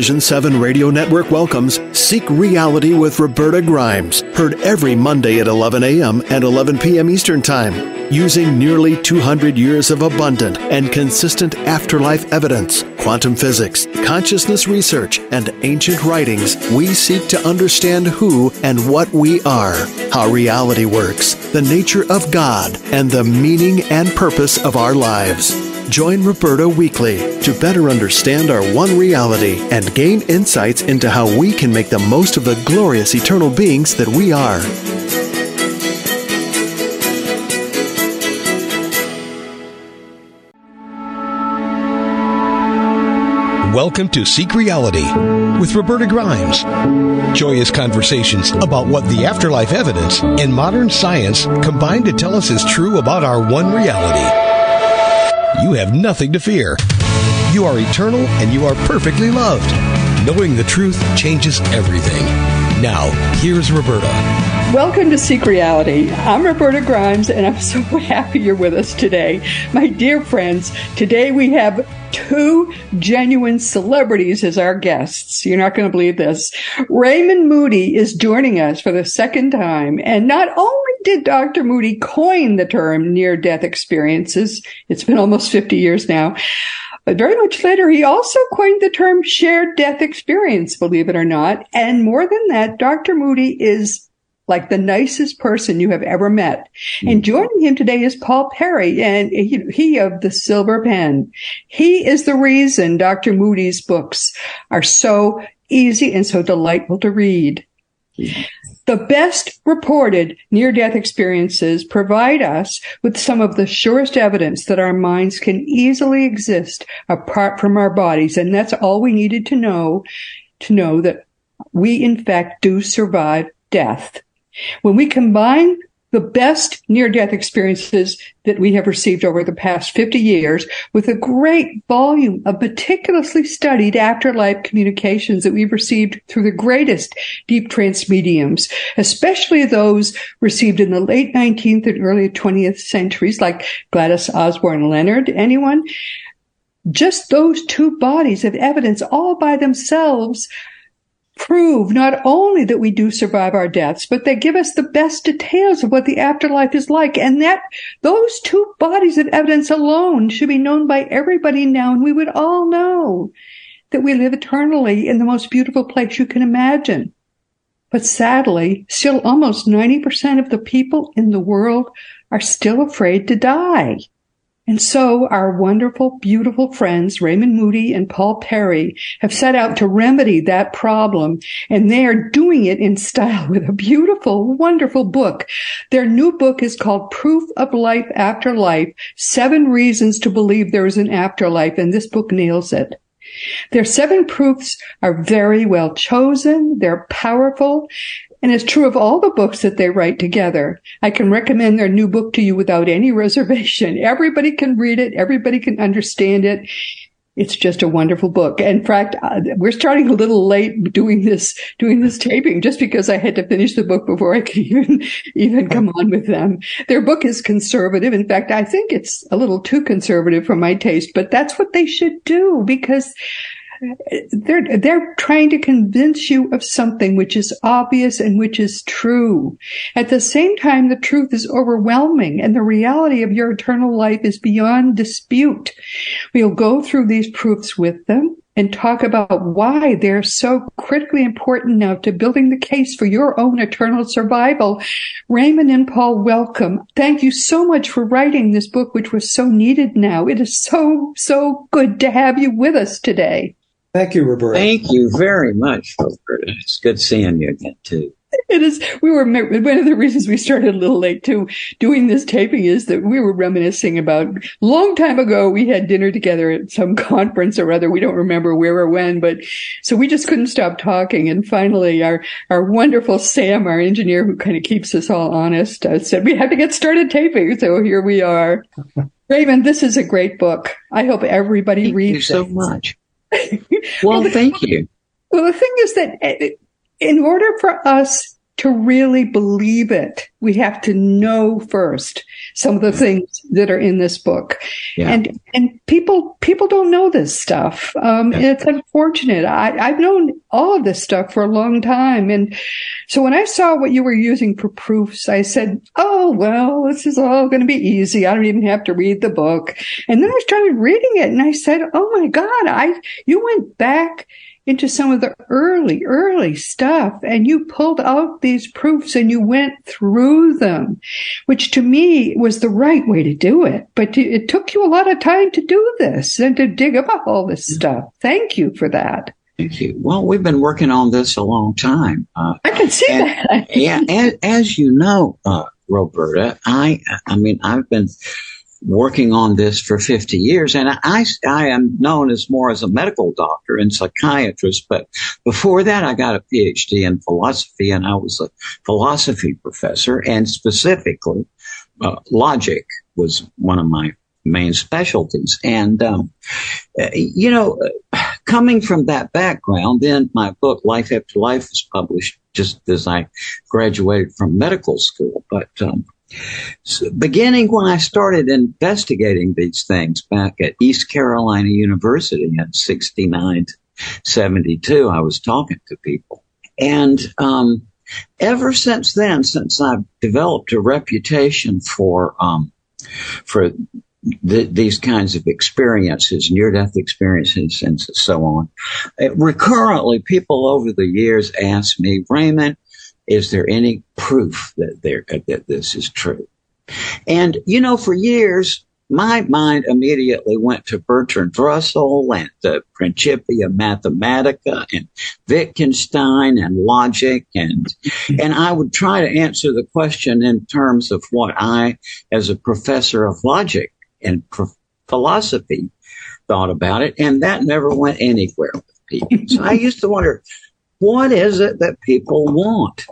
Vision 7 Radio Network welcomes Seek Reality with Roberta Grimes, heard every Monday at 11 a.m. and 11 p.m. Eastern Time. Using nearly 200 years of abundant and consistent afterlife evidence, quantum physics, consciousness research, and ancient writings, we seek to understand who and what we are, how reality works, the nature of God, and the meaning and purpose of our lives. Join Roberta weekly to better understand our one reality and gain insights into how we can make the most of the glorious eternal beings that we are. Welcome to Seek Reality with Roberta Grimes. Joyous conversations about what the afterlife evidence and modern science combine to tell us is true about our one reality. You have nothing to fear. You are eternal and you are perfectly loved. Knowing the truth changes everything. Now, here's Roberta. Welcome to Seek Reality. I'm Roberta Grimes, and I'm so happy you're with us today. My dear friends, today we have two genuine celebrities as our guests. You're not going to believe this. Raymond Moody is joining us for the second time. And not only did Dr. Moody coin the term near death experiences, it's been almost 50 years now. But very much later, he also coined the term shared death experience, believe it or not. And more than that, Dr. Moody is like the nicest person you have ever met. And mm-hmm. joining him today is Paul Perry and he, he, of the Silver Pen. He is the reason Dr. Moody's books are so easy and so delightful to read. The best reported near death experiences provide us with some of the surest evidence that our minds can easily exist apart from our bodies. And that's all we needed to know to know that we in fact do survive death. When we combine the best near death experiences that we have received over the past 50 years with a great volume of meticulously studied afterlife communications that we've received through the greatest deep trance mediums, especially those received in the late 19th and early 20th centuries, like Gladys Osborne Leonard. Anyone? Just those two bodies of evidence all by themselves prove not only that we do survive our deaths, but they give us the best details of what the afterlife is like. And that those two bodies of evidence alone should be known by everybody now. And we would all know that we live eternally in the most beautiful place you can imagine. But sadly, still almost 90% of the people in the world are still afraid to die. And so our wonderful, beautiful friends, Raymond Moody and Paul Perry, have set out to remedy that problem. And they are doing it in style with a beautiful, wonderful book. Their new book is called Proof of Life After Life, Seven Reasons to Believe There is an Afterlife. And this book nails it. Their seven proofs are very well chosen. They're powerful and it's true of all the books that they write together. I can recommend their new book to you without any reservation. Everybody can read it. Everybody can understand it. It's just a wonderful book. In fact, uh, we're starting a little late doing this, doing this taping just because I had to finish the book before I could even, even come on with them. Their book is conservative. In fact, I think it's a little too conservative for my taste, but that's what they should do because they're they're trying to convince you of something which is obvious and which is true. At the same time, the truth is overwhelming and the reality of your eternal life is beyond dispute. We'll go through these proofs with them and talk about why they're so critically important now to building the case for your own eternal survival. Raymond and Paul, welcome. Thank you so much for writing this book, which was so needed now. It is so, so good to have you with us today. Thank you, Roberta. Thank you very much, Roberta. It's good seeing you again, too. It is. We were one of the reasons we started a little late too. Doing this taping is that we were reminiscing about long time ago. We had dinner together at some conference or other. We don't remember where or when, but so we just couldn't stop talking. And finally, our our wonderful Sam, our engineer, who kind of keeps us all honest, uh, said we have to get started taping. So here we are. Raymond, this is a great book. I hope everybody Thank reads you so it. much. Well, thank you. Well, the thing is that eh, in order for us to really believe it, we have to know first some of the things that are in this book. Yeah. And, and people, people don't know this stuff. Um, and it's unfortunate. I, I've known all of this stuff for a long time. And so when I saw what you were using for proofs, I said, Oh, well, this is all going to be easy. I don't even have to read the book. And then I started reading it and I said, Oh my God, I, you went back into some of the early, early stuff and you pulled out these proofs and you went through them, which to me was the right way to do it. But it took you a lot of time to do this and to dig up all this stuff. Thank you for that. Thank you. Well, we've been working on this a long time. Uh, I can see and, that. yeah, as, as, you know, uh, Roberta, I, I mean, I've been working on this for 50 years. And I, I am known as more as a medical doctor and psychiatrist. But before that, I got a PhD in philosophy and I was a philosophy professor and specifically uh, logic was one of my main specialties. And, um, you know, coming from that background, then my book, Life After Life, was published just as I graduated from medical school. But, um, so beginning when I started investigating these things back at East Carolina University in 69 72, I was talking to people. And um, ever since then, since I've developed a reputation for um, for th- these kinds of experiences, near death experiences, and so on, it, recurrently people over the years ask me, Raymond, is there any proof that there uh, that this is true? And you know, for years, my mind immediately went to Bertrand Russell and the Principia Mathematica and Wittgenstein and logic and and I would try to answer the question in terms of what I, as a professor of logic and pro- philosophy, thought about it, and that never went anywhere with people. So I used to wonder, what is it that people want?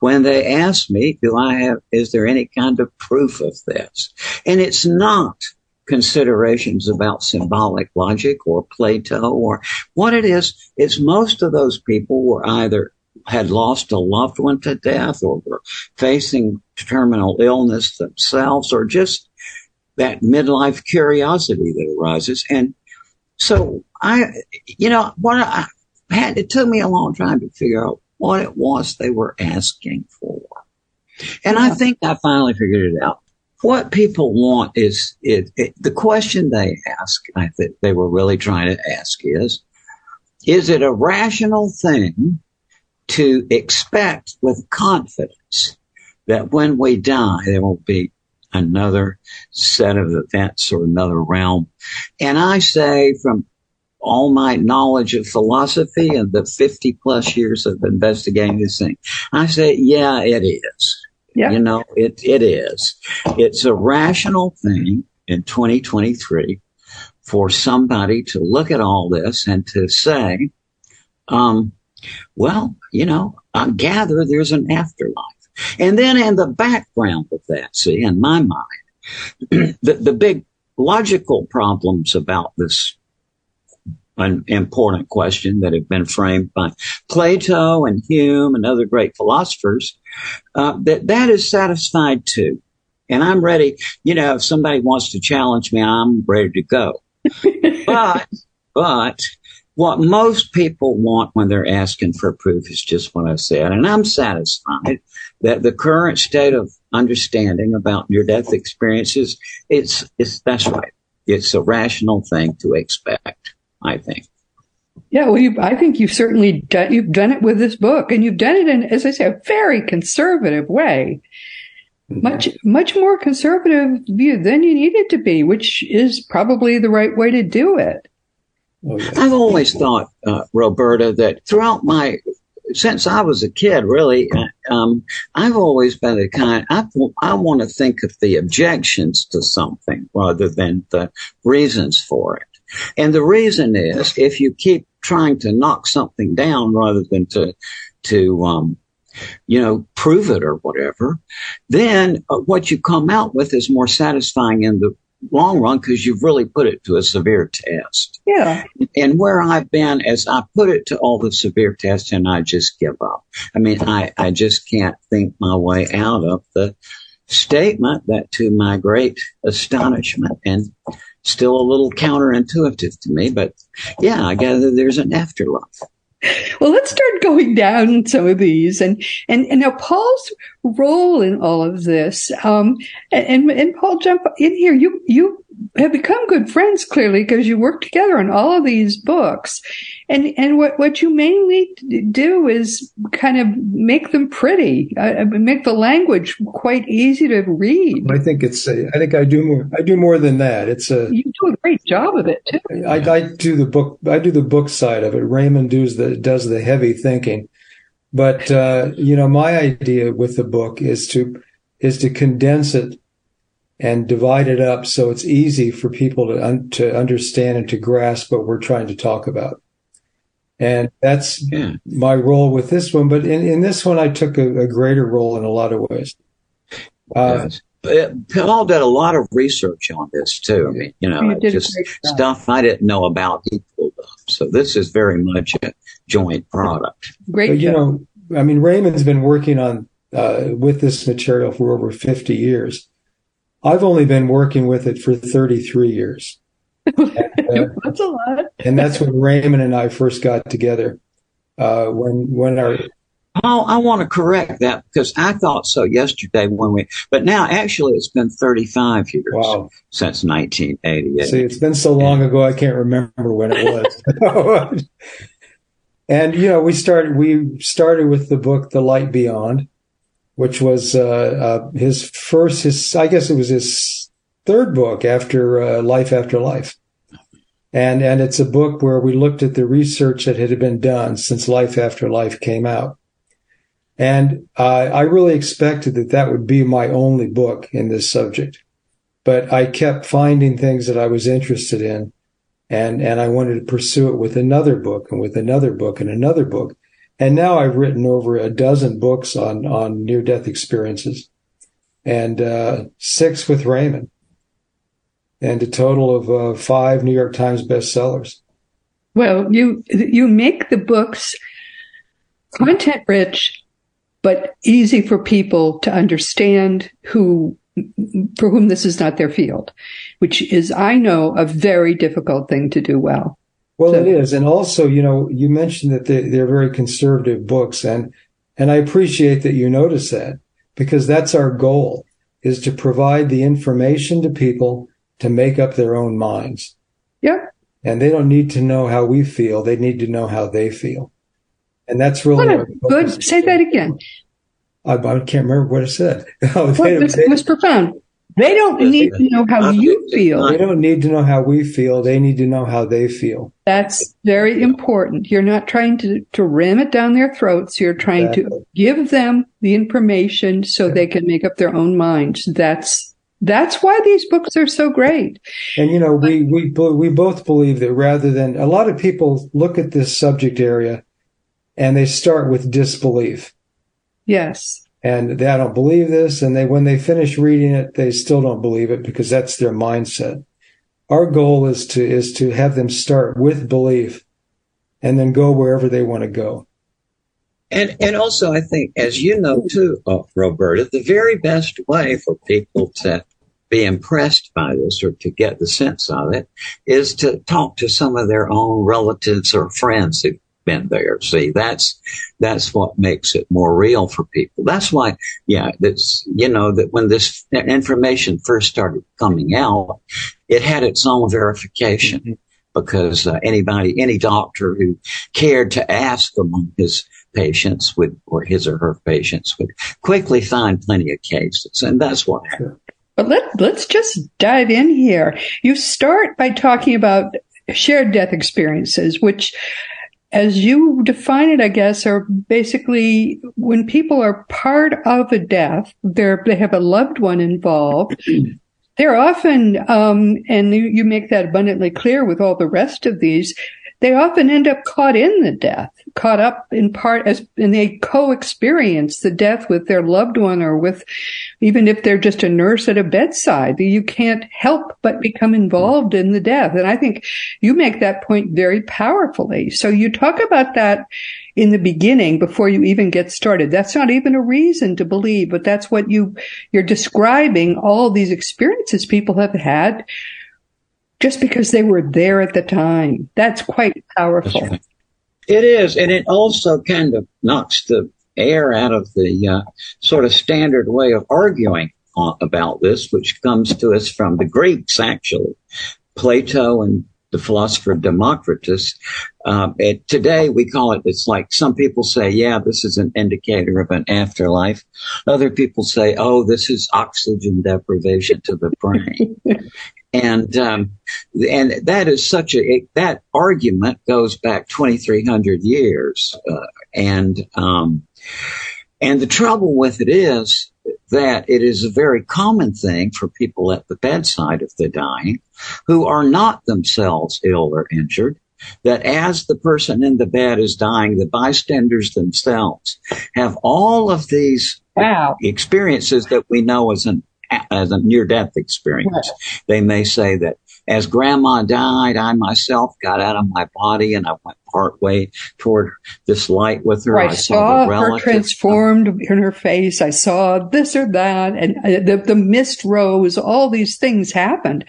When they ask me, do I have, is there any kind of proof of this? And it's not considerations about symbolic logic or Plato or what it is. It's most of those people were either had lost a loved one to death or were facing terminal illness themselves or just that midlife curiosity that arises. And so I, you know, what I had, it took me a long time to figure out what it was they were asking for. And. I think I finally figured it out. What people want is it, it, the question they ask, I think they were really trying to ask is, is it a rational thing to expect with confidence that when we die, there will be another set of events or another realm? And I say from all my knowledge of philosophy and the 50 plus years of investigating this thing. I say, yeah, it is. Yeah. You know, it, it is. It's a rational thing in 2023 for somebody to look at all this and to say, um, well, you know, I gather there's an afterlife. And then in the background of that, see, in my mind, the, the big logical problems about this an important question that have been framed by Plato and Hume and other great philosophers, uh, that that is satisfied too. And I'm ready, you know, if somebody wants to challenge me, I'm ready to go. but, but what most people want when they're asking for proof is just what I said. And I'm satisfied that the current state of understanding about near death experiences, it's, it's, that's right. It's a rational thing to expect. I think. Yeah, well, you, I think you've certainly done, you've done it with this book, and you've done it in, as I say, a very conservative way. Mm-hmm. Much, much more conservative view than you needed to be, which is probably the right way to do it. I've always thought, uh, Roberta, that throughout my since I was a kid, really, uh, um, I've always been the kind, I, I want to think of the objections to something rather than the reasons for it. And the reason is if you keep trying to knock something down rather than to, to, um, you know, prove it or whatever, then uh, what you come out with is more satisfying in the long run because you've really put it to a severe test. Yeah. And where I've been is I put it to all the severe tests and I just give up. I mean, I, I just can't think my way out of the statement that to my great astonishment and still a little counterintuitive to me, but yeah, I gather there's an afterlife. Well, let's start going down some of these, and and, and now Paul's role in all of this. Um, and and Paul, jump in here. You you have become good friends clearly because you work together on all of these books. And, and what, what you mainly do is kind of make them pretty, uh, make the language quite easy to read. I think it's, uh, I think I do more, I do more than that. It's a, you do a great job of it too. I, I do the book, I do the book side of it. Raymond does the, does the heavy thinking. But, uh, you know, my idea with the book is to, is to condense it and divide it up so it's easy for people to un- to understand and to grasp what we're trying to talk about. And that's yeah. my role with this one. But in, in this one, I took a, a greater role in a lot of ways. Uh, yes. Paul did a lot of research on this too. I mean, you know, just stuff I didn't know about. He pulled up. So this is very much a joint product. Great. But, you know, I mean, Raymond's been working on uh, with this material for over 50 years. I've only been working with it for 33 years. and, uh, that's a lot. and that's when Raymond and I first got together. Uh, when when our Oh, I want to correct that because I thought so yesterday when we, but now actually it's been 35 years wow. since 1988. See, it's been so long ago I can't remember when it was. and you know, we started we started with the book The Light Beyond, which was uh, uh, his first, his I guess it was his third book after uh, Life After Life, and and it's a book where we looked at the research that had been done since Life After Life came out, and I really expected that that would be my only book in this subject, but I kept finding things that I was interested in. And, and I wanted to pursue it with another book and with another book and another book. And now I've written over a dozen books on, on near death experiences and uh, six with Raymond and a total of uh, five New York Times bestsellers. Well, you, you make the books content rich, but easy for people to understand who for whom this is not their field, which is, I know, a very difficult thing to do well. Well, so, it is, and also, you know, you mentioned that they, they're very conservative books, and and I appreciate that you notice that because that's our goal is to provide the information to people to make up their own minds. Yeah. And they don't need to know how we feel; they need to know how they feel, and that's really good. Say that again. I, I, can't remember what I said. well, it was profound. They don't need to know how you feel. They don't need to know how we feel. They need to know how they feel. That's very important. You're not trying to, to ram it down their throats. You're trying exactly. to give them the information so yeah. they can make up their own minds. That's, that's why these books are so great. And you know, we, we, we both believe that rather than a lot of people look at this subject area and they start with disbelief. Yes and they don't believe this. And they when they finish reading it they still don't believe it because that's their mindset. Our goal is to is to have them start with belief and then go wherever they want to go. And and also i think as you know too uh, roberta the very best way for people to be impressed by this or to get the sense of it is to talk to some of their own relatives or friends who been there. See, that's, that's what makes it more real for people. That's why, yeah, that's, you know, that when this information first started coming out, it had its own verification mm-hmm. because uh, anybody, any doctor who cared to ask among his patients would, or his or her patients would quickly find plenty of cases. And that's what happened. But let, let's just dive in here. You start by talking about shared death experiences, which as you define it, I guess, are basically when people are part of a death, they're, they have a loved one involved. They're often, um, and you, you make that abundantly clear with all the rest of these, they often end up caught in the death, caught up in part as, and they co-experience the death with their loved one or with, even if they're just a nurse at a bedside, you can't help but become involved in the death. And I think you make that point very powerfully. So you talk about that in the beginning before you even get started. That's not even a reason to believe, but that's what you, you're describing all these experiences people have had just because they were there at the time. That's quite powerful. That's right. It is, and it also kind of knocks the air out of the uh, sort of standard way of arguing about this, which comes to us from the Greeks, actually. Plato and the philosopher Democritus. Uh, it, today we call it, it's like some people say, yeah, this is an indicator of an afterlife. Other people say, oh, this is oxygen deprivation to the brain. and um, and that is such a that argument goes back 2300 years uh, and um, and the trouble with it is that it is a very common thing for people at the bedside of the dying who are not themselves ill or injured that as the person in the bed is dying, the bystanders themselves have all of these wow. experiences that we know as an as a near death experience. Right. They may say that as grandma died, I myself got out of my body and I went part way toward this light with her. I, I saw, saw her transformed in her face. I saw this or that and uh, the, the mist rose. All these things happened.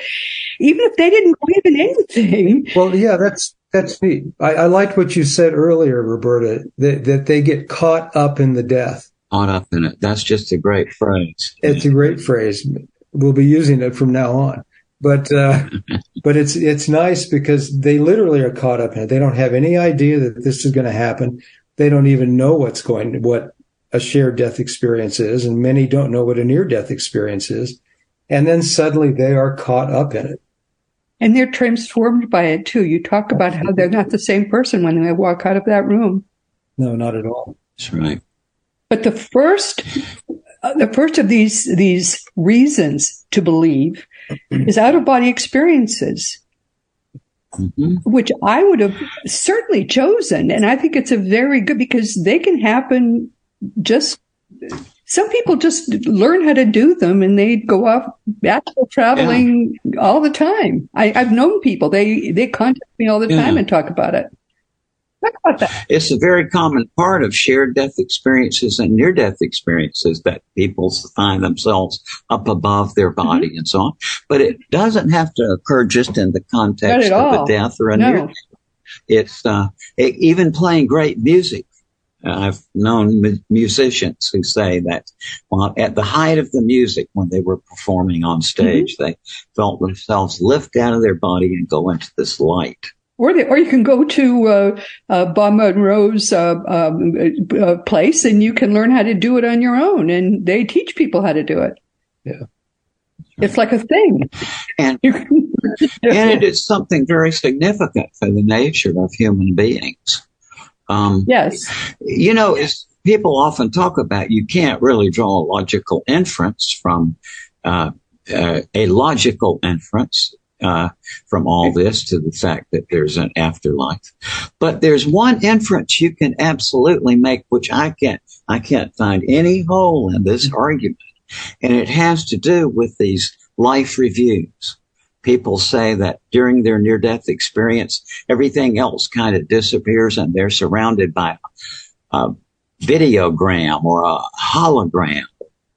Even if they didn't believe in anything. Well, yeah, that's, that's neat. I, I liked what you said earlier, Roberta, that, that they get caught up in the death caught up in it. That's just a great phrase. It's a great phrase. We'll be using it from now on. But uh, but it's it's nice because they literally are caught up in it. They don't have any idea that this is going to happen. They don't even know what's going what a shared death experience is, and many don't know what a near death experience is. And then suddenly they are caught up in it. And they're transformed by it too. You talk about how they're not the same person when they walk out of that room. No, not at all. That's right. But the first, uh, the first of these, these reasons to believe is out of body experiences. Mm-hmm. Which I would have certainly chosen. And I think it's a very good because they can happen just some people just learn how to do them and they go off astral traveling yeah. all the time. I, have known people, they, they contact me all the yeah. time and talk about it. It's a very common part of shared death experiences and near death experiences that people find themselves up above their mm-hmm. body mm-hmm. and so on. But it doesn't have to occur just in the context of all. a death or a no. near death. It's uh, it, even playing great music. Uh, I've known mu- musicians who say that while at the height of the music, when they were performing on stage, mm-hmm. they felt themselves lift out of their body and go into this light. Or, they, or you can go to uh, uh, Bob Monroe's uh, um, uh, place and you can learn how to do it on your own. And they teach people how to do it. Yeah. It's like a thing. And, and it is something very significant for the nature of human beings. Um, yes. You know, as people often talk about, you can't really draw a logical inference from uh, uh, a logical inference uh, from all this to the fact that there's an afterlife. But there's one inference you can absolutely make, which I can't, I can't find any hole in this mm-hmm. argument. And it has to do with these life reviews. People say that during their near death experience, everything else kind of disappears and they're surrounded by a videogram or a hologram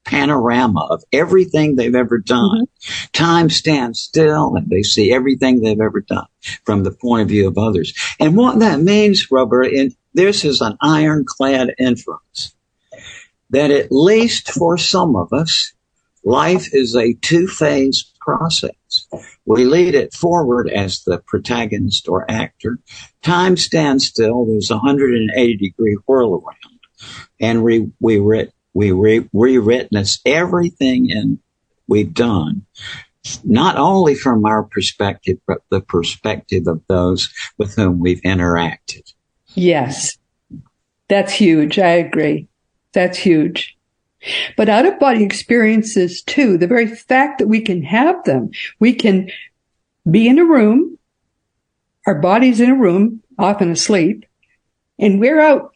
panorama of everything they've ever done. Mm-hmm. Time stands still and they see everything they've ever done from the point of view of others. And what that means, Robert, and this is an ironclad inference that at least for some of us, life is a two-phase process. We lead it forward as the protagonist or actor. Time stands still. There's a 180 degree whirl around and we, we, we re- re-witness everything in we've done, not only from our perspective, but the perspective of those with whom we've interacted. Yes. That's huge. I agree. That's huge. But out of body experiences too, the very fact that we can have them, we can be in a room, our body's in a room, often asleep, and we're out,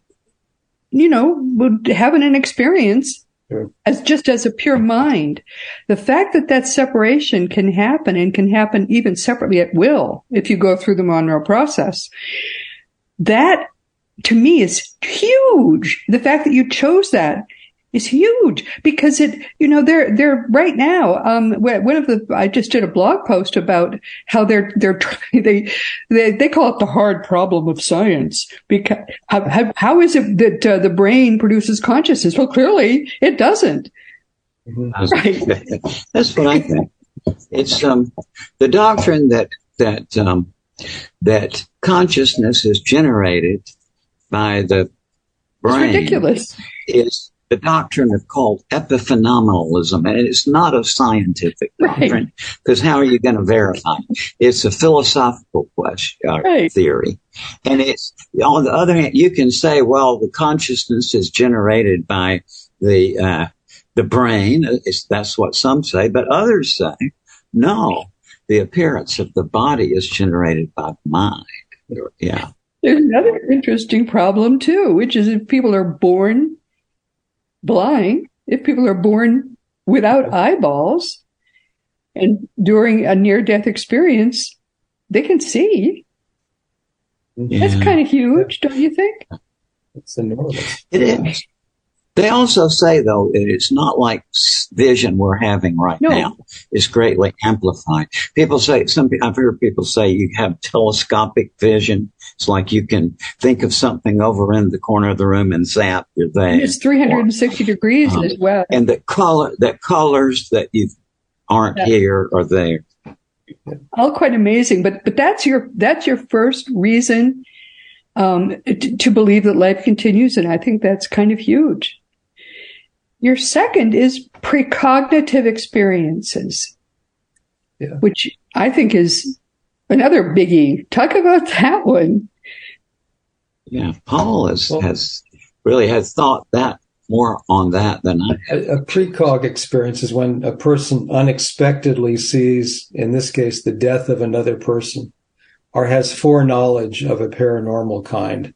you know, having an experience sure. as just as a pure mind. The fact that that separation can happen and can happen even separately at will if you go through the Monroe process, that to me is huge. The fact that you chose that is huge because it, you know, they're, they're right now, um, one of the, I just did a blog post about how they're, they're, they, they, they call it the hard problem of science because how, how is it that uh, the brain produces consciousness? Well, clearly it doesn't. Mm-hmm. Right. That's what I think. It's, um, the doctrine that, that, um, that consciousness is generated by the brain. It's ridiculous. Is the doctrine of called epiphenomenalism, and it's not a scientific doctrine because right. how are you going to verify? It? It's a philosophical question uh, right. theory, and it's on the other hand, you can say, well, the consciousness is generated by the uh, the brain. It's, that's what some say, but others say, no, the appearance of the body is generated by the mind. Yeah. There's another interesting problem too, which is if people are born blind, if people are born without eyeballs, and during a near death experience, they can see. Yeah. That's kind of huge, don't you think? It's enormous. It is. They also say, though, that it's not like vision we're having right no. now is greatly amplified. People say, some, I've heard people say you have telescopic vision. It's like you can think of something over in the corner of the room and zap, you're there. It's 360 or, degrees um, as well. And the color, that colors that you aren't yeah. here are there. All quite amazing, but, but that's your, that's your first reason um, to, to, believe that life continues. And I think that's kind of huge. Your second is precognitive experiences, yeah. which I think is another biggie. Talk about that one. Yeah, Paul has, well, has really has thought that more on that than I have. A, a precog experience is when a person unexpectedly sees, in this case, the death of another person or has foreknowledge of a paranormal kind,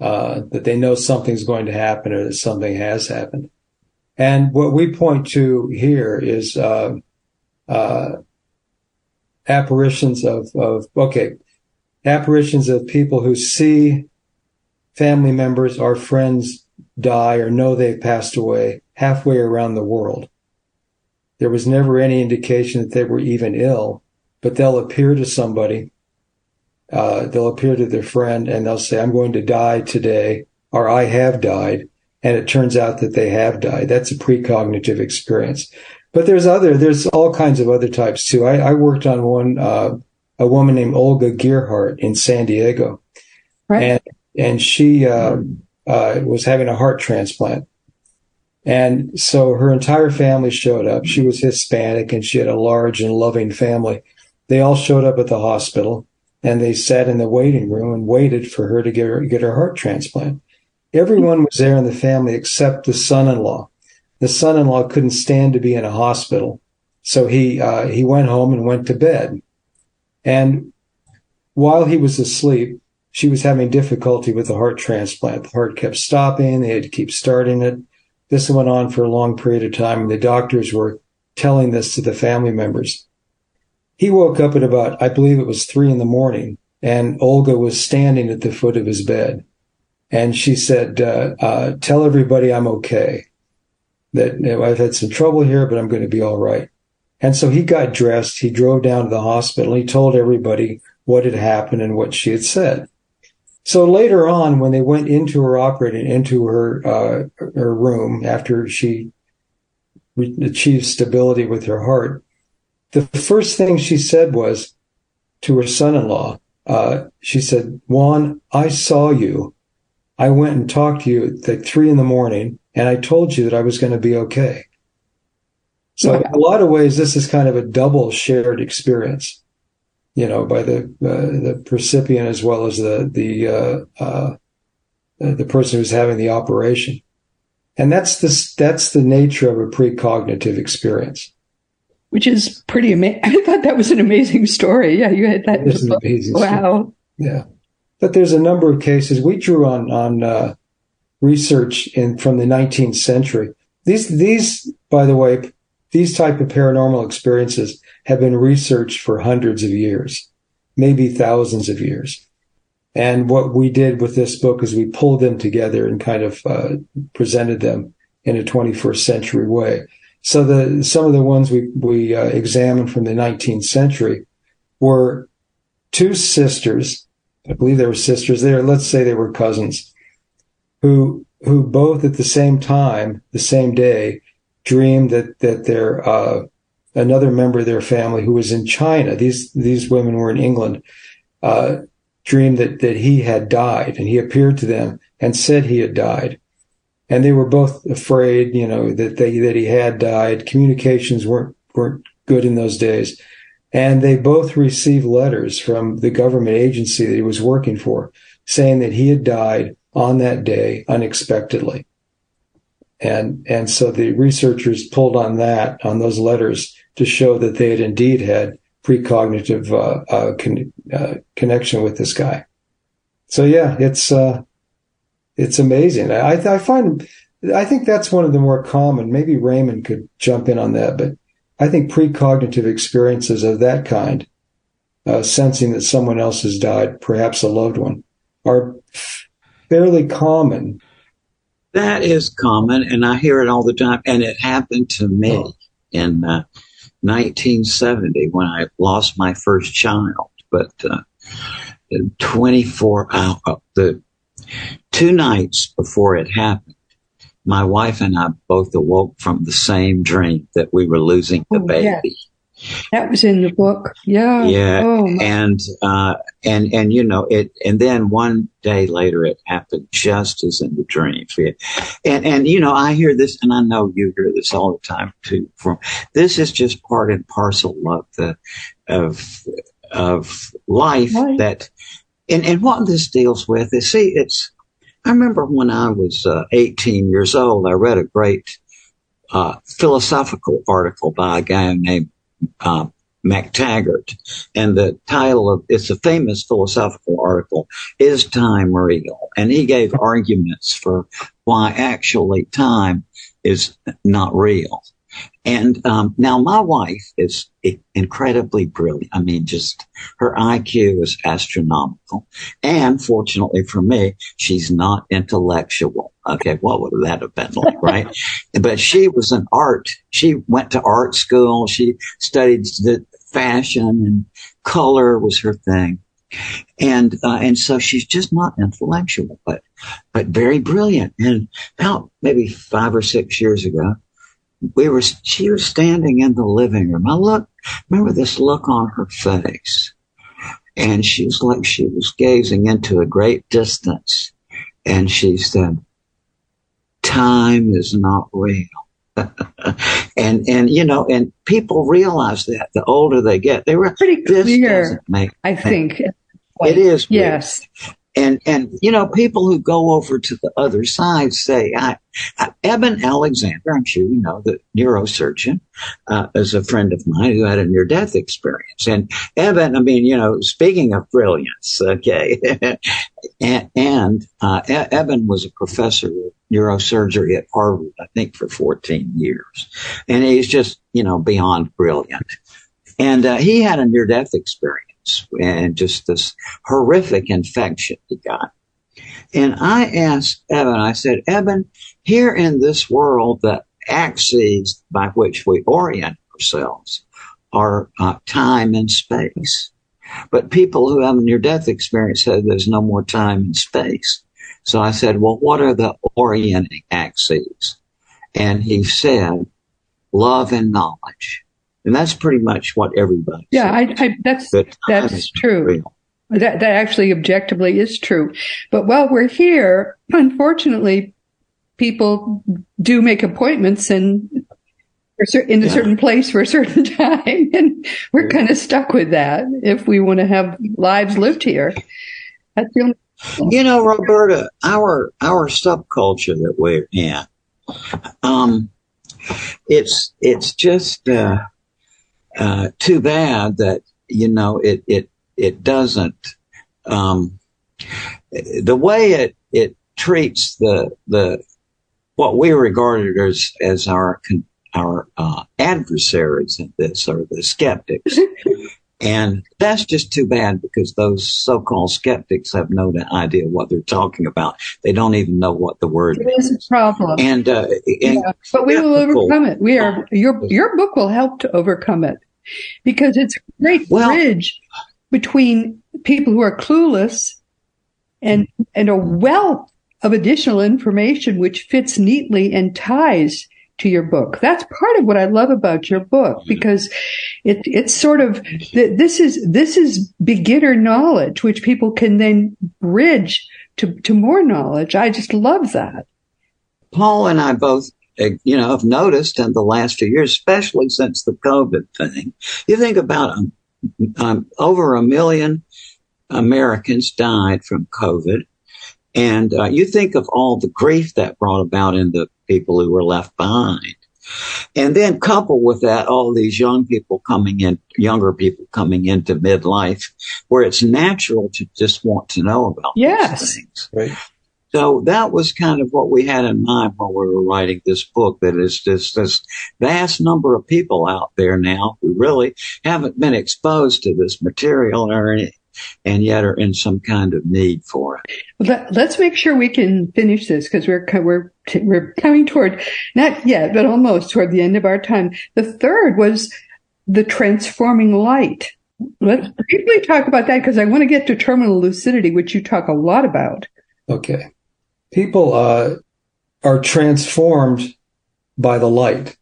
uh, that they know something's going to happen or that something has happened. And what we point to here is uh, uh, apparitions of, of, okay, apparitions of people who see family members or friends die or know they've passed away halfway around the world. There was never any indication that they were even ill, but they'll appear to somebody. Uh, they'll appear to their friend and they'll say, I'm going to die today, or I have died and it turns out that they have died. That's a precognitive experience. But there's other, there's all kinds of other types too. I, I worked on one, uh, a woman named Olga Gearhart in San Diego. Right. And, and she, uh, uh, was having a heart transplant. And so her entire family showed up. She was Hispanic and she had a large and loving family. They all showed up at the hospital and they sat in the waiting room and waited for her to get her, get her heart transplant. Everyone was there in the family except the son-in-law. The son-in-law couldn't stand to be in a hospital, so he uh, he went home and went to bed. And while he was asleep, she was having difficulty with the heart transplant. The heart kept stopping; they had to keep starting it. This went on for a long period of time, and the doctors were telling this to the family members. He woke up at about, I believe it was three in the morning, and Olga was standing at the foot of his bed. And she said, uh, uh, tell everybody I'm okay. That you know, I've had some trouble here, but I'm going to be all right. And so he got dressed. He drove down to the hospital. He told everybody what had happened and what she had said. So later on, when they went into her operating, into her, uh, her room after she achieved stability with her heart, the first thing she said was to her son-in-law, uh, she said, Juan, I saw you I went and talked to you at like three in the morning and I told you that I was going to be okay. So in a lot of ways, this is kind of a double shared experience, you know, by the, uh, the recipient as well as the, the, uh, uh, the person who's having the operation. And that's the, that's the nature of a precognitive experience. Which is pretty amazing. I thought that was an amazing story. Yeah, you had that. It's an amazing Wow. Story. Yeah. But there's a number of cases we drew on on uh, research in from the 19th century. These these, by the way, these type of paranormal experiences have been researched for hundreds of years, maybe thousands of years. And what we did with this book is we pulled them together and kind of uh, presented them in a 21st century way. So the some of the ones we we uh, examined from the 19th century were two sisters. I believe they were sisters. There, let's say they were cousins, who who both at the same time, the same day, dreamed that that their uh, another member of their family who was in China. These these women were in England. Uh, dreamed that that he had died, and he appeared to them and said he had died and they were both afraid, you know, that they that he had died. Communications weren't weren't good in those days, and they both received letters from the government agency that he was working for, saying that he had died on that day unexpectedly. And and so the researchers pulled on that on those letters to show that they had indeed had precognitive uh, uh, con- uh, connection with this guy. So yeah, it's uh, it's amazing. I, I find, I think that's one of the more common. Maybe Raymond could jump in on that, but I think precognitive experiences of that kind, uh, sensing that someone else has died, perhaps a loved one, are fairly common. That is common, and I hear it all the time. And it happened to me oh. in uh, 1970 when I lost my first child. But uh, 24 hours, the Two nights before it happened, my wife and I both awoke from the same dream that we were losing the oh, baby. That was in the book. Yeah. Yeah. Oh, and, uh, and, and, you know, it, and then one day later it happened just as in the dream. And, and, you know, I hear this and I know you hear this all the time too. From this is just part and parcel of the, of, of life right. that and, and what this deals with is, see, it's, I remember when I was uh, 18 years old, I read a great uh, philosophical article by a guy named uh, McTaggart. And the title of it's a famous philosophical article, Is Time Real? And he gave arguments for why actually time is not real. And um, now my wife is incredibly brilliant. I mean, just her IQ is astronomical. And fortunately for me, she's not intellectual. Okay, what would that have been like, right? but she was an art. She went to art school. She studied the fashion and color was her thing. And, uh, and so she's just not intellectual, but, but very brilliant. And about maybe five or six years ago, we were, she was standing in the living room. I look, remember this look on her face. And she was like she was gazing into a great distance. And she said, time is not real. and, and, you know, and people realize that the older they get, they were pretty clear. Make, I think it is. Yes. Weird. And, and, you know, people who go over to the other side say, I, I Eben Alexander, I'm sure you know, the neurosurgeon, uh, is a friend of mine who had a near death experience. And Eben, I mean, you know, speaking of brilliance, okay. and, and uh, Eben was a professor of neurosurgery at Harvard, I think for 14 years. And he's just, you know, beyond brilliant. And uh, he had a near death experience and just this horrific infection he got. And I asked Eben, I said, Eben, here in this world, the axes by which we orient ourselves are uh, time and space. But people who have near death experience said there's no more time and space. So I said, well, what are the orienting axes? And he said, love and knowledge. And that's pretty much what everybody. Yeah, I, I, that's that that's true. Real. That that actually objectively is true. But while we're here, unfortunately, people do make appointments and in a yeah. certain place for a certain time, and we're kind of stuck with that if we want to have lives lived here. That's the only. You know, Roberta, our our subculture that we're in, um, it's it's just. Uh, uh, too bad that you know it it it doesn't um, the way it it treats the the what we regarded as as our our uh, adversaries in this or the skeptics. and that's just too bad because those so-called skeptics have no idea what they're talking about. They don't even know what the word is. it is. a problem. And, uh, and yeah, but we will overcome it. We are your your book will help to overcome it because it's a great well, bridge between people who are clueless and and a wealth of additional information which fits neatly and ties to your book. That's part of what I love about your book because it, it's sort of, this is, this is beginner knowledge, which people can then bridge to, to more knowledge. I just love that. Paul and I both, uh, you know, have noticed in the last few years, especially since the COVID thing, you think about um, um, over a million Americans died from COVID. And uh, you think of all the grief that brought about in the people who were left behind. And then couple with that, all these young people coming in, younger people coming into midlife, where it's natural to just want to know about yes. things. Right. So that was kind of what we had in mind when we were writing this book. That is just this vast number of people out there now who really haven't been exposed to this material or any, and yet are in some kind of need for it. Let, us make sure we can finish this because we're we're we're coming toward not yet, but almost toward the end of our time. The third was the transforming light. Let's briefly talk about that because I want to get to terminal lucidity, which you talk a lot about. Okay, people uh, are transformed by the light.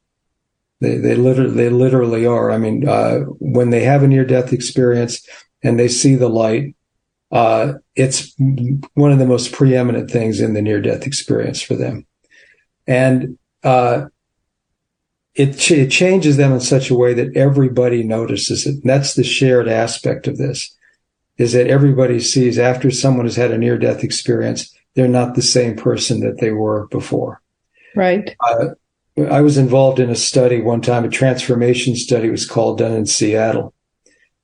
They they literally they literally are. I mean, uh, when they have a near death experience, and they see the light, uh, it's one of the most preeminent things in the near death experience for them. And, uh, it, ch- it changes them in such a way that everybody notices it. And that's the shared aspect of this is that everybody sees after someone has had a near death experience, they're not the same person that they were before. Right. Uh, I was involved in a study one time, a transformation study was called done in Seattle.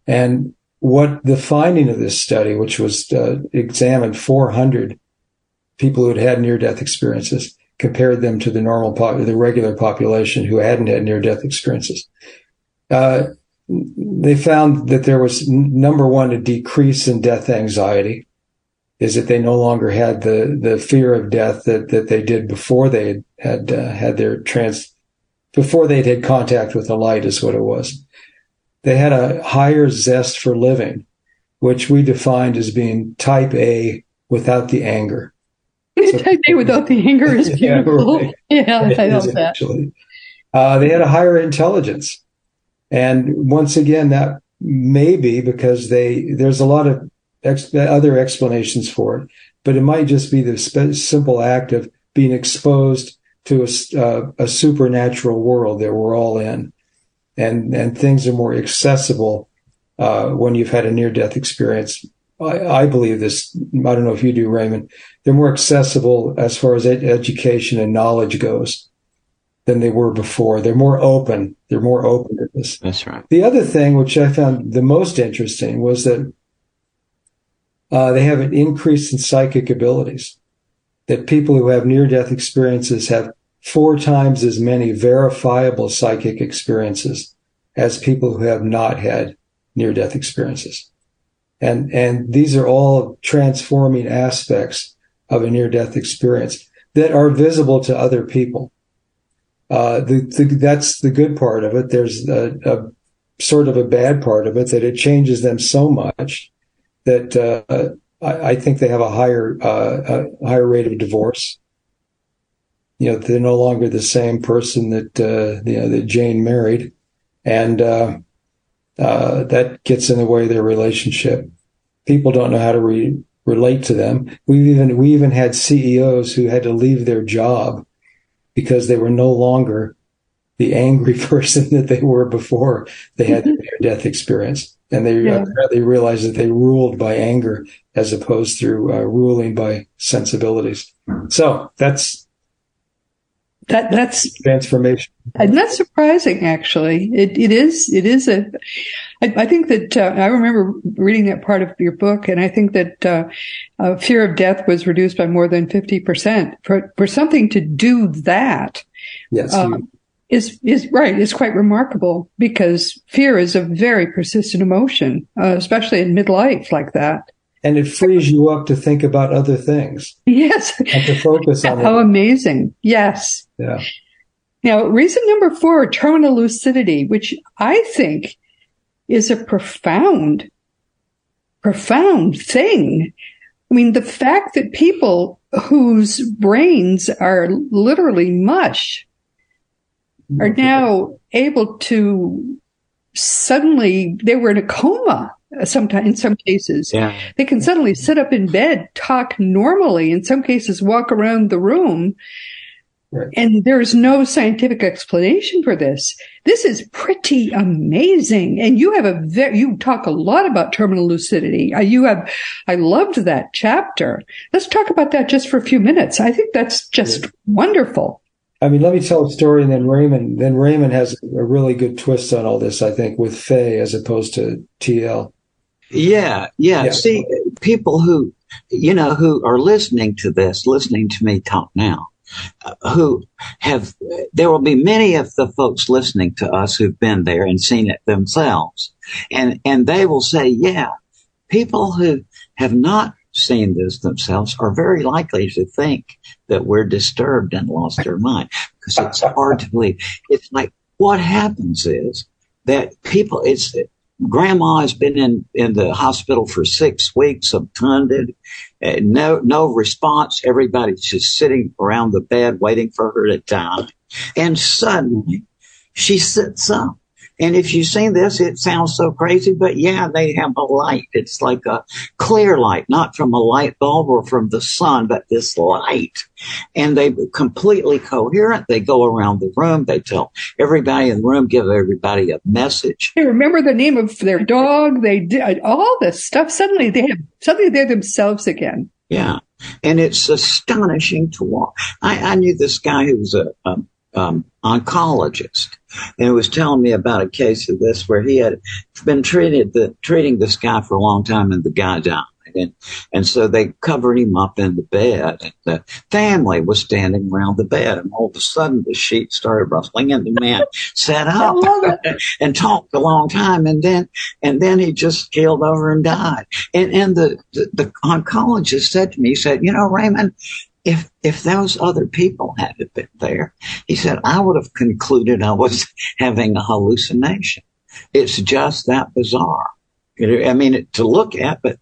And what the finding of this study, which was uh, examined 400 people who had had near death experiences, compared them to the normal, pop- the regular population who hadn't had near death experiences. Uh, they found that there was number one, a decrease in death anxiety is that they no longer had the, the fear of death that, that they did before they had, had, uh, had their trans, before they'd had contact with the light is what it was. They had a higher zest for living, which we defined as being type A without the anger. So, type A without the anger is beautiful. Yeah, right. yeah I love that. Actually. Uh, they had a higher intelligence. And once again, that may be because they, there's a lot of ex- other explanations for it, but it might just be the sp- simple act of being exposed to a, uh, a supernatural world that we're all in and and things are more accessible uh, when you've had a near death experience. I, I, believe this. I don't know if you do, Raymond. They're more accessible as far as ed- education and knowledge goes than they were before. They're more open. They're more open to this. That's right. The other thing, which I found the most interesting, was that uh, they have an increase in psychic abilities. That people who have near death experiences have four times as many verifiable psychic experiences as people who have not had near death experiences. And, and these are all transforming aspects of a near death experience that are visible to other people. Uh, the, the, that's the good part of it. There's a, a, sort of a bad part of it that it changes them so much that, uh, I, I, think they have a higher, uh, a higher rate of divorce you know, they're no longer the same person that, uh, you know, that Jane married. And, uh, uh, that gets in the way of their relationship. People don't know how to re- relate to them. We've even, we even had CEOs who had to leave their job because they were no longer the angry person that they were before they had their death experience. And they, yeah. they realized that they ruled by anger as opposed to uh, ruling by sensibilities. So that's, that that's transformation and that's surprising actually it it is it is a I, I think that uh, I remember reading that part of your book, and I think that uh, uh, fear of death was reduced by more than fifty percent. For for something to do that, yes, um, is is right. It's quite remarkable because fear is a very persistent emotion, uh, especially in midlife like that. And it frees you up to think about other things. Yes, and to focus on. How it. amazing! Yes. Yeah. Now, reason number four, terminal lucidity, which I think is a profound, profound thing. I mean, the fact that people whose brains are literally mush are mm-hmm. now able to suddenly, they were in a coma sometimes in some cases. Yeah. They can suddenly sit up in bed, talk normally, in some cases walk around the room Right. And there's no scientific explanation for this. This is pretty amazing. And you have a very, you talk a lot about terminal lucidity. Uh, you have, I loved that chapter. Let's talk about that just for a few minutes. I think that's just yeah. wonderful. I mean, let me tell a story and then Raymond, then Raymond has a really good twist on all this, I think, with fey as opposed to TL. Yeah, yeah. yeah. See, people who, you know, who are listening to this, listening to me talk now, uh, who have, there will be many of the folks listening to us who've been there and seen it themselves. And, and they will say, yeah, people who have not seen this themselves are very likely to think that we're disturbed and lost our mind because it's hard to believe. It's like what happens is that people, it's, grandma has been in, in the hospital for six weeks, obtunded, no, no response. Everybody's just sitting around the bed waiting for her to die. And suddenly she sits up and if you've seen this, it sounds so crazy, but yeah, they have a light. It's like a clear light, not from a light bulb or from the sun, but this light. And they completely coherent. They go around the room. They tell everybody in the room, give everybody a message. They remember the name of their dog. They did all this stuff. Suddenly they have, suddenly they're themselves again. Yeah. And it's astonishing to watch. I, I knew this guy who was a, um, oncologist and it was telling me about a case of this where he had been treated the, treating this guy for a long time and the guy died. And, and so they covered him up in the bed and the family was standing around the bed and all of a sudden the sheet started rustling and the man sat up and talked a long time and then, and then he just keeled over and died. And, and the, the, the oncologist said to me, he said, you know, Raymond, if if those other people had been there, he said, I would have concluded I was having a hallucination. It's just that bizarre. You know, I mean, to look at, but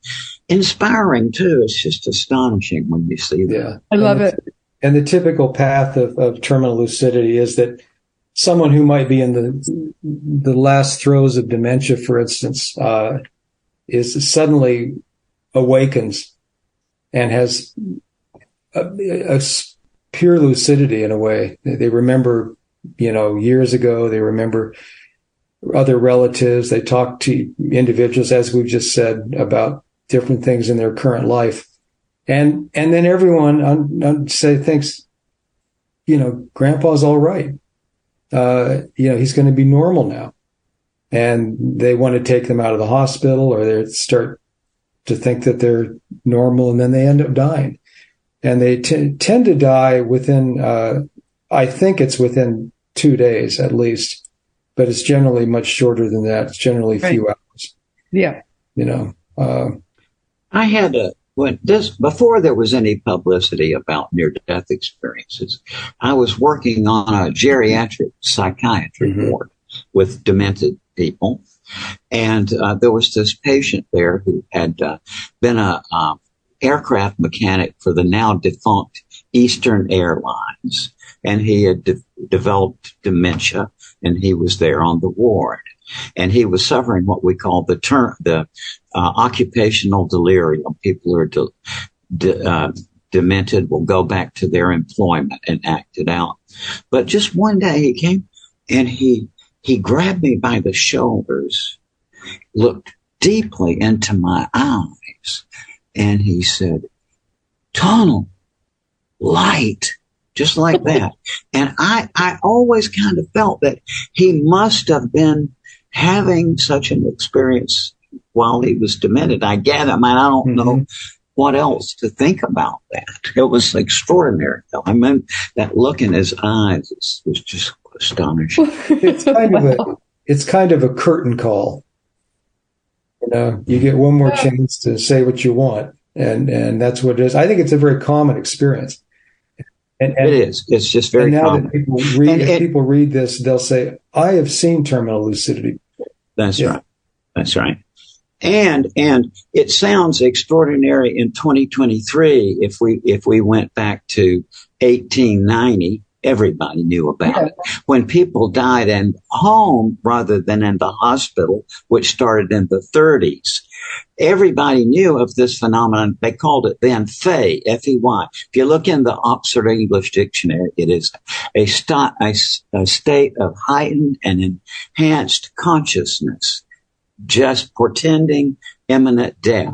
inspiring too. It's just astonishing when you see that. Yeah, I love and it. And the typical path of, of terminal lucidity is that someone who might be in the the last throes of dementia, for instance, uh, is suddenly awakens and has a, a pure lucidity in a way. They remember, you know, years ago. They remember other relatives. They talk to individuals, as we've just said, about different things in their current life, and and then everyone on, on say thinks, you know, Grandpa's all right. Uh, you know, he's going to be normal now, and they want to take them out of the hospital, or they start to think that they're normal, and then they end up dying and they t- tend to die within, uh, I think it's within two days at least, but it's generally much shorter than that. It's generally a right. few hours. Yeah. You know, uh, I had a, when this, before there was any publicity about near death experiences, I was working on a geriatric psychiatry mm-hmm. ward with demented people. And uh, there was this patient there who had uh, been a, um, aircraft mechanic for the now defunct Eastern Airlines. And he had de- developed dementia and he was there on the ward. And he was suffering what we call the term, the uh, occupational delirium. People who are de- de- uh, demented will go back to their employment and act it out. But just one day he came and he, he grabbed me by the shoulders, looked deeply into my eyes and he said, tunnel, light, just like that. and I, I always kind of felt that he must have been having such an experience while he was demented. I get, I mean, I don't mm-hmm. know what else to think about that. It was extraordinary. Though. I mean, that look in his eyes was just astonishing. it's kind of a, it's kind of a curtain call. You uh, know, you get one more chance to say what you want, and and that's what it is. I think it's a very common experience. And, and, it is. It's just very. now common. that people read, and, people read this, they'll say, "I have seen terminal lucidity." That's yeah. right. That's right. And and it sounds extraordinary in 2023 if we if we went back to 1890 everybody knew about yeah. it. When people died at home rather than in the hospital, which started in the 30s, everybody knew of this phenomenon. They called it then Fey, F-E-Y. If you look in the Oxford English Dictionary, it is a, st- a, a state of heightened and enhanced consciousness just portending imminent death.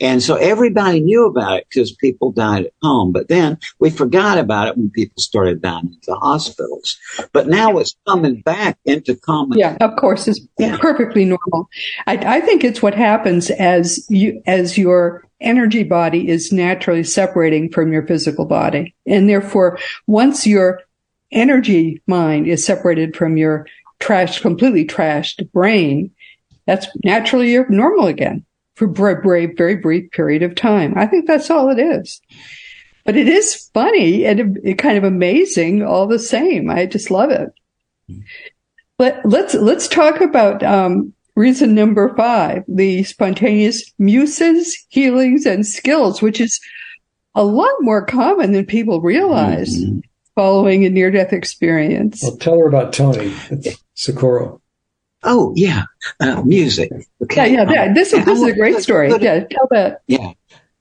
And so everybody knew about it because people died at home. But then we forgot about it when people started dying in the hospitals. But now it's coming back into common. Yeah, of course, it's yeah. perfectly normal. I, I think it's what happens as you as your energy body is naturally separating from your physical body, and therefore, once your energy mind is separated from your trashed, completely trashed brain, that's naturally normal again for a very, very brief period of time. I think that's all it is. But it is funny and it, kind of amazing all the same. I just love it. But let's let's talk about um, reason number five: the spontaneous muses, healings, and skills, which is a lot more common than people realize mm-hmm. following a near-death experience. Well, tell her about Tony Cicoria. Oh yeah, uh, music. Okay. Yeah, yeah. yeah. This, this is a great story. yeah, tell that. Yeah.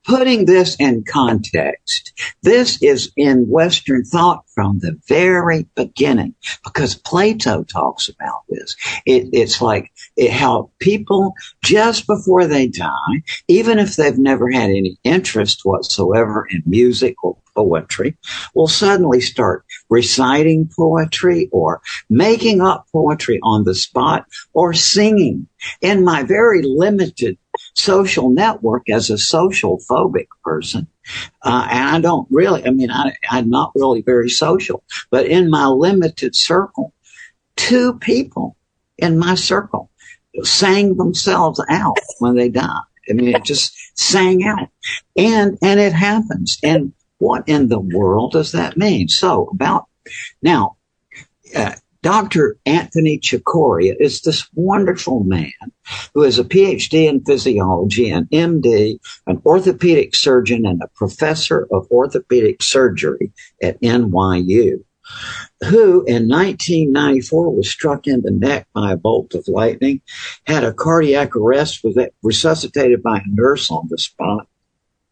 Putting this in context, this is in Western thought from the very beginning because Plato talks about this. It, it's like it, how people just before they die, even if they've never had any interest whatsoever in music or poetry will suddenly start reciting poetry or making up poetry on the spot or singing. In my very limited social network as a social phobic person, uh, and I don't really, I mean, I, I'm not really very social, but in my limited circle, two people in my circle sang themselves out when they died. I mean, it just sang out and, and it happens. And what in the world does that mean? So about now, uh, Dr. Anthony Cicoria is this wonderful man who is a PhD in physiology, an MD, an orthopedic surgeon, and a professor of orthopedic surgery at NYU, who in 1994 was struck in the neck by a bolt of lightning, had a cardiac arrest, was resuscitated by a nurse on the spot,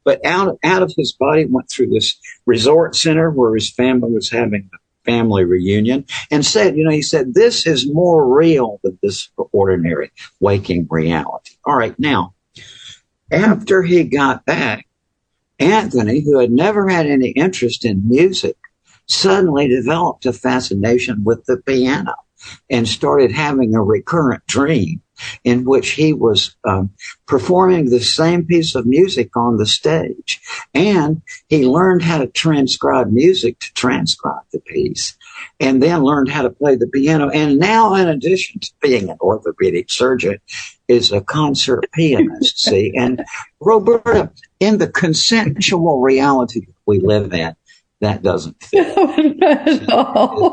but out, out of his body went through this resort center where his family was having family reunion and said, you know, he said, this is more real than this ordinary waking reality. All right. Now, after he got back, Anthony, who had never had any interest in music, suddenly developed a fascination with the piano and started having a recurrent dream in which he was um, performing the same piece of music on the stage. And he learned how to transcribe music to transcribe the piece and then learned how to play the piano. And now, in addition to being an orthopedic surgeon, is a concert pianist. see, and Roberta, in the consensual reality we live in, that doesn't fit. Not at all.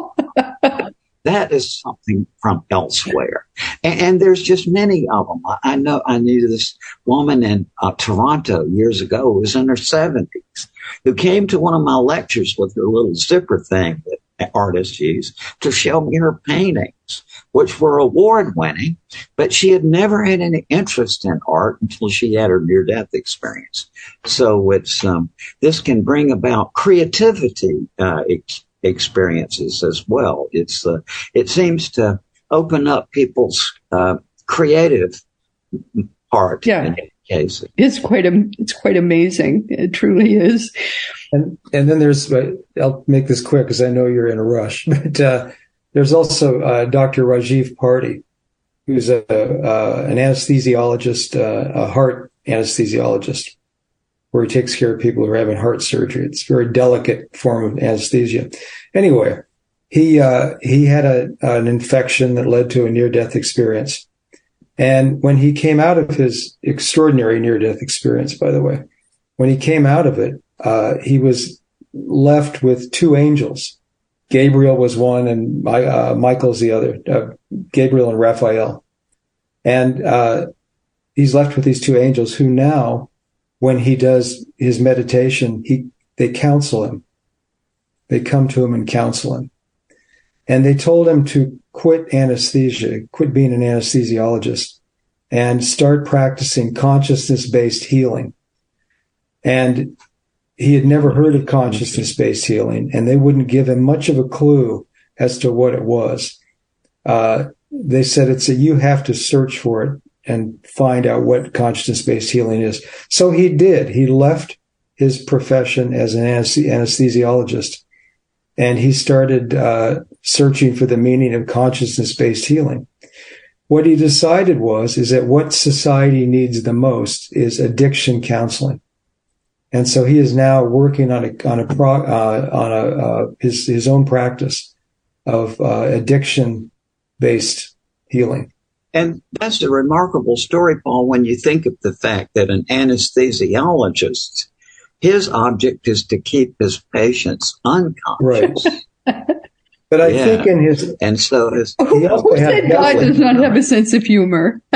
That is something from elsewhere. And, and there's just many of them. I, I, know I knew this woman in uh, Toronto years ago who was in her 70s who came to one of my lectures with her little zipper thing that artists use to show me her paintings, which were award winning, but she had never had any interest in art until she had her near death experience. So it's, um, this can bring about creativity, uh, experiences as well. It's uh, it seems to open up people's uh, creative heart. Yeah. Cases. It's quite a, it's quite amazing. It truly is. And and then there's uh, I'll make this quick because I know you're in a rush, but uh, there's also uh, Dr. Rajiv Parti, who's a, uh, an anesthesiologist, uh, a heart anesthesiologist, where he takes care of people who are having heart surgery. It's a very delicate form of anesthesia. Anyway, he uh, he had a, an infection that led to a near death experience, and when he came out of his extraordinary near death experience, by the way, when he came out of it, uh, he was left with two angels. Gabriel was one, and uh, Michael's the other. Uh, Gabriel and Raphael, and uh, he's left with these two angels who now, when he does his meditation, he they counsel him. They come to him and counsel him, and they told him to quit anesthesia, quit being an anesthesiologist, and start practicing consciousness based healing. And he had never heard of consciousness based healing, and they wouldn't give him much of a clue as to what it was. Uh, they said it's a you have to search for it and find out what consciousness based healing is. So he did. He left his profession as an anesthesiologist and he started uh, searching for the meaning of consciousness based healing. What he decided was is that what society needs the most is addiction counseling. And so he is now working on a on a pro, uh, on a uh, his his own practice of uh, addiction based healing. And that's a remarkable story, Paul, when you think of the fact that an anesthesiologist, his object is to keep his patients unconscious. Right. But I yeah. think in his and so his he also had God does not have a sense of humor.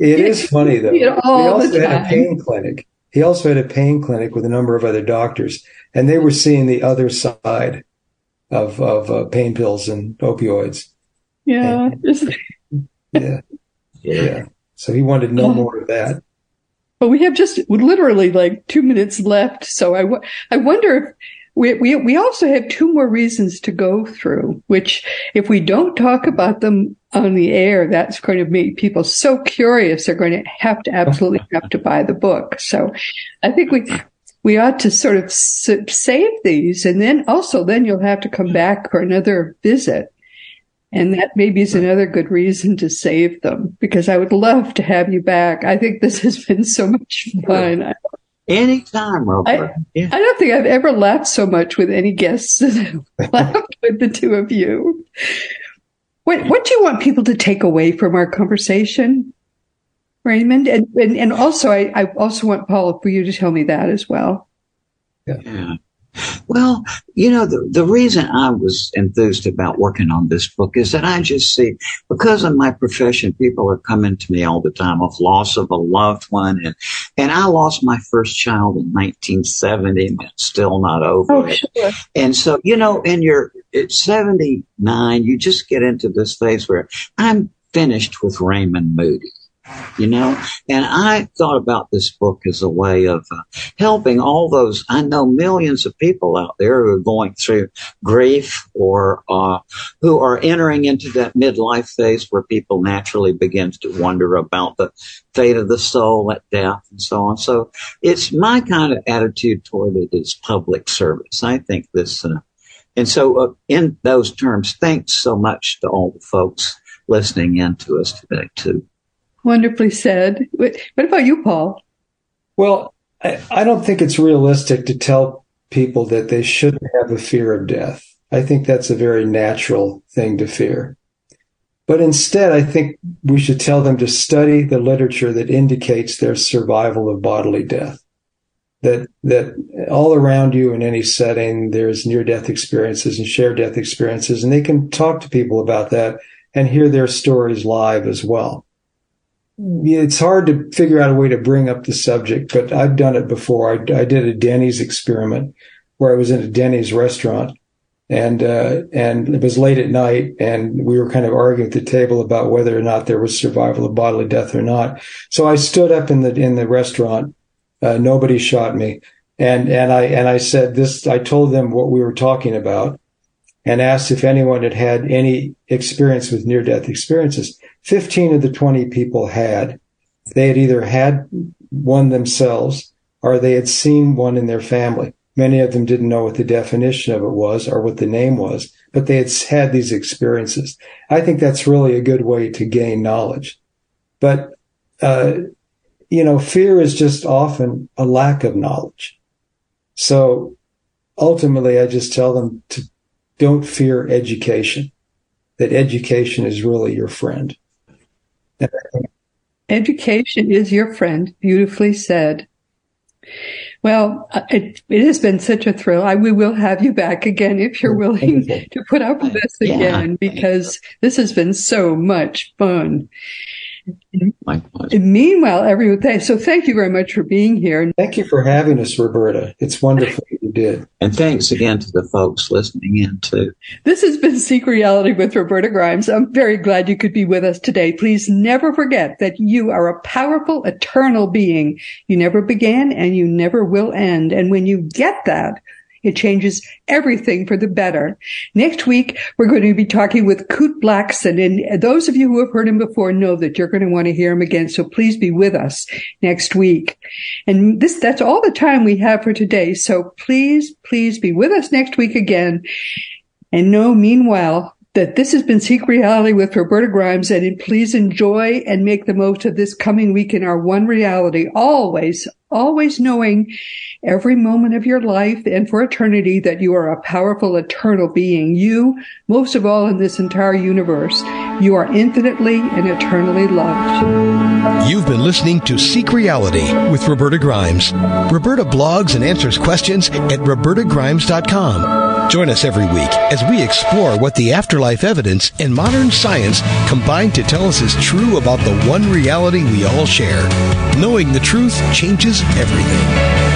It is funny though. he also had a pain clinic he also had a pain clinic with a number of other doctors, and they were seeing the other side of of uh, pain pills and opioids. Yeah. And, yeah. Yeah. So he wanted no more of that. But we have just literally like two minutes left. So I, w- I wonder if we, we, we also have two more reasons to go through, which if we don't talk about them on the air, that's going to make people so curious. They're going to have to absolutely have to buy the book. So I think we, we ought to sort of save these and then also then you'll have to come back for another visit. And that maybe is another good reason to save them because I would love to have you back. I think this has been so much fun. Anytime, Robert. I, yeah. I don't think I've ever laughed so much with any guests as I've laughed with the two of you. What, what do you want people to take away from our conversation, Raymond? And, and, and also, I, I also want Paul for you to tell me that as well. Yeah. Well, you know, the, the reason I was enthused about working on this book is that I just see, because of my profession, people are coming to me all the time of loss of a loved one. And, and I lost my first child in 1970 and it's still not over. Oh, sure. And so, you know, in your 79, you just get into this phase where I'm finished with Raymond Moody you know? And I thought about this book as a way of uh, helping all those, I know millions of people out there who are going through grief or uh, who are entering into that midlife phase where people naturally begin to wonder about the fate of the soul at death and so on. So it's my kind of attitude toward it is public service. I think this, uh, and so uh, in those terms, thanks so much to all the folks listening in to us today too. Wonderfully said. What about you, Paul? Well, I, I don't think it's realistic to tell people that they shouldn't have a fear of death. I think that's a very natural thing to fear. But instead, I think we should tell them to study the literature that indicates their survival of bodily death. That, that all around you in any setting, there's near death experiences and shared death experiences, and they can talk to people about that and hear their stories live as well it's hard to figure out a way to bring up the subject, but I've done it before. I, I did a Denny's experiment where I was in a Denny's restaurant and, uh, and it was late at night and we were kind of arguing at the table about whether or not there was survival of bodily death or not. So I stood up in the, in the restaurant. Uh, nobody shot me. And, and I, and I said this, I told them what we were talking about and asked if anyone had had any experience with near death experiences. 15 of the 20 people had. They had either had one themselves or they had seen one in their family. Many of them didn't know what the definition of it was or what the name was, but they had had these experiences. I think that's really a good way to gain knowledge. But, uh, you know, fear is just often a lack of knowledge. So ultimately, I just tell them to don't fear education, that education is really your friend. Education is your friend. Beautifully said. Well, uh, it, it has been such a thrill. I, we will have you back again if you're willing to put up with this again, yeah. because this has been so much fun. My pleasure. Meanwhile, everyone, so thank you very much for being here. Thank you for having us, Roberta. It's wonderful you did. And thanks again to the folks listening in too. This has been Seek Reality with Roberta Grimes. I'm very glad you could be with us today. Please never forget that you are a powerful, eternal being. You never began and you never will end. And when you get that, it changes everything for the better. Next week, we're going to be talking with Kute Blackson. And those of you who have heard him before know that you're going to want to hear him again. So please be with us next week. And this, that's all the time we have for today. So please, please be with us next week again. And know, meanwhile, that this has been Seek Reality with Roberta Grimes, and please enjoy and make the most of this coming week in our one reality, always, always knowing every moment of your life and for eternity that you are a powerful, eternal being. You, most of all in this entire universe, you are infinitely and eternally loved. You've been listening to Seek Reality with Roberta Grimes. Roberta blogs and answers questions at robertagrimes.com. Join us every week as we explore what the afterlife evidence and modern science combine to tell us is true about the one reality we all share. Knowing the truth changes everything.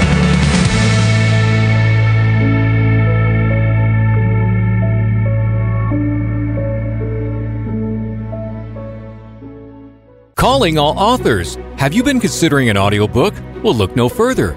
Calling all authors. Have you been considering an audiobook? Well, look no further.